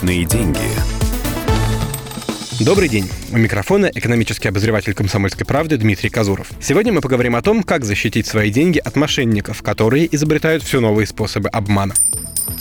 Личные деньги. Добрый день. У микрофона экономический обозреватель «Комсомольской правды» Дмитрий Казуров. Сегодня мы поговорим о том, как защитить свои деньги от мошенников, которые изобретают все новые способы обмана.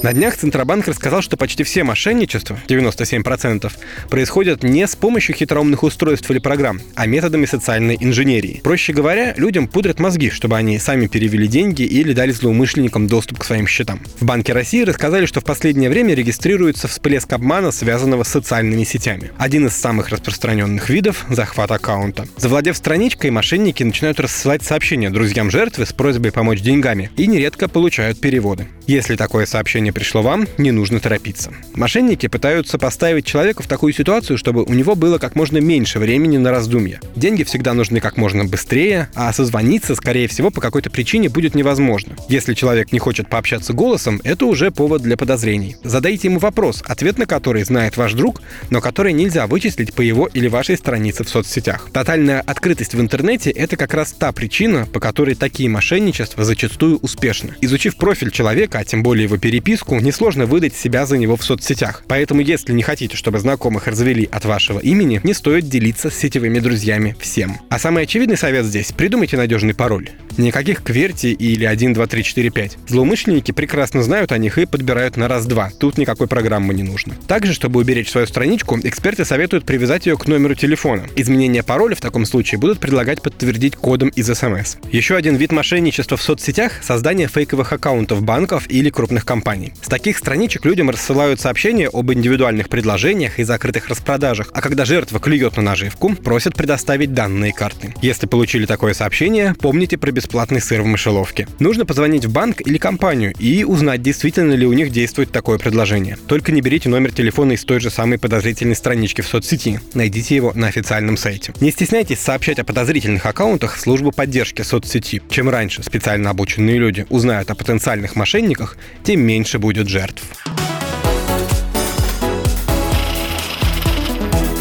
На днях Центробанк рассказал, что почти все мошенничества, 97%, происходят не с помощью хитроумных устройств или программ, а методами социальной инженерии. Проще говоря, людям пудрят мозги, чтобы они сами перевели деньги или дали злоумышленникам доступ к своим счетам. В Банке России рассказали, что в последнее время регистрируется всплеск обмана, связанного с социальными сетями. Один из самых распространенных видов – захват аккаунта. Завладев страничкой, мошенники начинают рассылать сообщения друзьям жертвы с просьбой помочь деньгами и нередко получают переводы. Если такое сообщение сообщение пришло вам, не нужно торопиться. Мошенники пытаются поставить человека в такую ситуацию, чтобы у него было как можно меньше времени на раздумья. Деньги всегда нужны как можно быстрее, а созвониться, скорее всего, по какой-то причине будет невозможно. Если человек не хочет пообщаться голосом, это уже повод для подозрений. Задайте ему вопрос, ответ на который знает ваш друг, но который нельзя вычислить по его или вашей странице в соцсетях. Тотальная открытость в интернете — это как раз та причина, по которой такие мошенничества зачастую успешны. Изучив профиль человека, а тем более его переписку, переписку, несложно выдать себя за него в соцсетях. Поэтому, если не хотите, чтобы знакомых развели от вашего имени, не стоит делиться с сетевыми друзьями всем. А самый очевидный совет здесь – придумайте надежный пароль. Никаких кверти или 1, 2, 3, 4, 5. Злоумышленники прекрасно знают о них и подбирают на раз-два. Тут никакой программы не нужно. Также, чтобы уберечь свою страничку, эксперты советуют привязать ее к номеру телефона. Изменения пароля в таком случае будут предлагать подтвердить кодом из СМС. Еще один вид мошенничества в соцсетях – создание фейковых аккаунтов банков или крупных компаний. С таких страничек людям рассылают сообщения об индивидуальных предложениях и закрытых распродажах, а когда жертва клюет на наживку, просят предоставить данные карты. Если получили такое сообщение, помните про бесплатный сыр в мышеловке. Нужно позвонить в банк или компанию и узнать, действительно ли у них действует такое предложение. Только не берите номер телефона из той же самой подозрительной странички в соцсети. Найдите его на официальном сайте. Не стесняйтесь сообщать о подозрительных аккаунтах в службу поддержки соцсети. Чем раньше специально обученные люди узнают о потенциальных мошенниках, тем меньше будет жертв.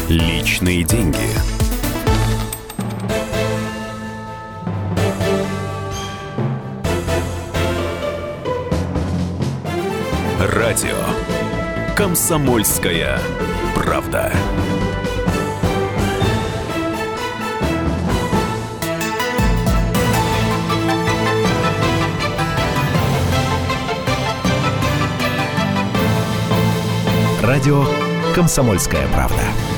Личные деньги. Радио. Комсомольская правда. Радио «Комсомольская правда».